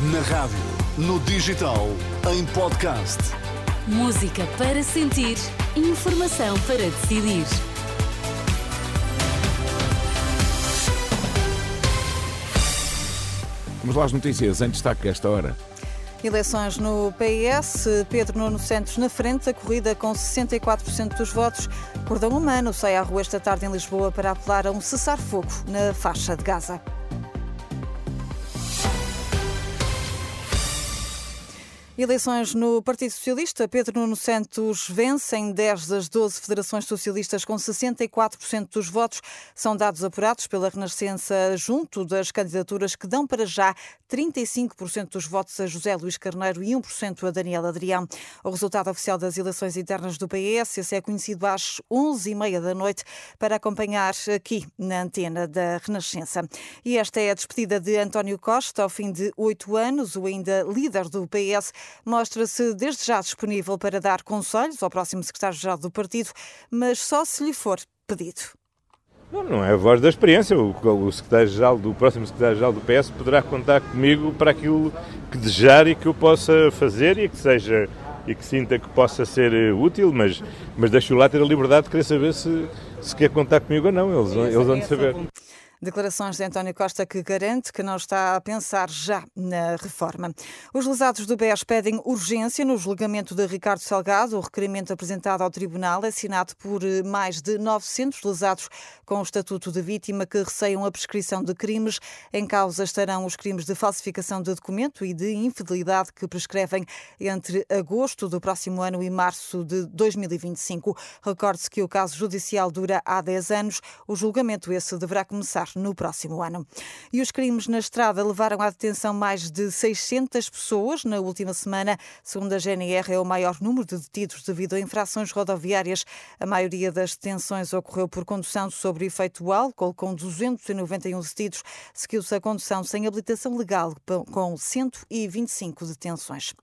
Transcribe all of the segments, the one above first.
Na rádio, no digital, em podcast. Música para sentir, informação para decidir. Vamos lá às notícias em destaque a esta hora. Eleições no PS, Pedro Nuno Santos na frente, a corrida com 64% dos votos. Cordão Humano sai à rua esta tarde em Lisboa para apelar a um cessar-fogo na faixa de Gaza. Eleições no Partido Socialista. Pedro Nuno Santos vence em 10 das 12 federações socialistas com 64% dos votos. São dados apurados pela Renascença junto das candidaturas que dão para já 35% dos votos a José Luís Carneiro e 1% a Daniel Adrião. O resultado oficial das eleições internas do PS é conhecido às 11h30 da noite para acompanhar aqui na antena da Renascença. E esta é a despedida de António Costa ao fim de oito anos, o ainda líder do PS mostra-se desde já disponível para dar conselhos ao próximo secretário-geral do partido, mas só se lhe for pedido. Não, não é a voz da experiência. O, o secretário-geral do próximo secretário-geral do PS poderá contar comigo para aquilo que desejar e que eu possa fazer e que seja e que sinta que possa ser útil, mas, mas deixo lá ter a liberdade de querer saber se, se quer contar comigo ou não. Eles, eles vão saber. Declarações de António Costa que garante que não está a pensar já na reforma. Os lesados do BES pedem urgência no julgamento de Ricardo Salgado. O requerimento apresentado ao Tribunal é assinado por eh, mais de 900 lesados com o estatuto de vítima que receiam a prescrição de crimes. Em causa estarão os crimes de falsificação de documento e de infidelidade que prescrevem entre agosto do próximo ano e março de 2025. Recorde-se que o caso judicial dura há 10 anos. O julgamento esse deverá começar no próximo ano. E os crimes na estrada levaram à detenção mais de 600 pessoas na última semana. Segundo a GNR, é o maior número de detidos devido a infrações rodoviárias. A maioria das detenções ocorreu por condução sobre efeito álcool, com 291 detidos. Seguiu-se a condução sem habilitação legal, com 125 detenções.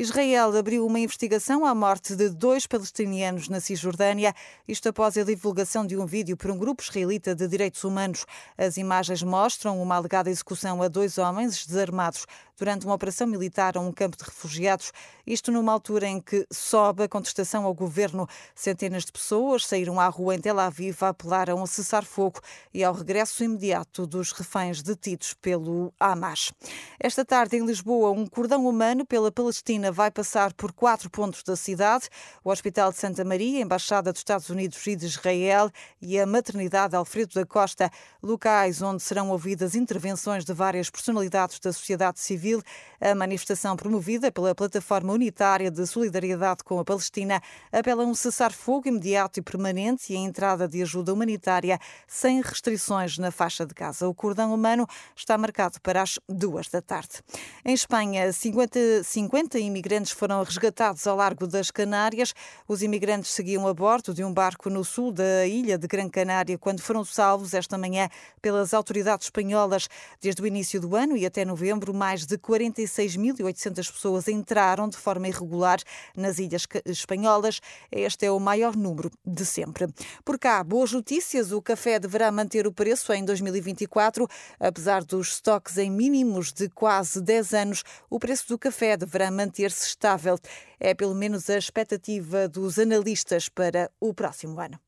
Israel abriu uma investigação à morte de dois palestinianos na Cisjordânia, isto após a divulgação de um vídeo por um grupo israelita de direitos humanos. As imagens mostram uma alegada execução a dois homens desarmados durante uma operação militar a um campo de refugiados, isto numa altura em que sobe a contestação ao governo. Centenas de pessoas saíram à rua em Tel Aviv a apelar a um cessar-fogo e ao regresso imediato dos reféns detidos pelo Hamas. Esta tarde, em Lisboa, um cordão humano pela Palestina vai passar por quatro pontos da cidade: o Hospital de Santa Maria, a Embaixada dos Estados Unidos e de Israel e a Maternidade Alfredo da Costa, locais onde serão ouvidas intervenções de várias personalidades da sociedade civil. A manifestação promovida pela Plataforma Unitária de Solidariedade com a Palestina apela a um cessar-fogo imediato e permanente e a entrada de ajuda humanitária sem restrições na faixa de Gaza. O cordão humano está marcado para as duas da tarde. Em Espanha, 50, 50 imigrantes foram resgatados ao largo das Canárias. Os imigrantes seguiam a bordo de um barco no sul da ilha de Gran Canária quando foram salvos esta manhã pelas autoridades espanholas. Desde o início do ano e até novembro, mais de 46.800 pessoas entraram de forma irregular nas ilhas espanholas. Este é o maior número de sempre. Por cá, boas notícias: o café deverá manter o preço em 2024. Apesar dos estoques em mínimos de quase 10 anos, o preço do café deverá manter-se estável. É pelo menos a expectativa dos analistas para o próximo ano.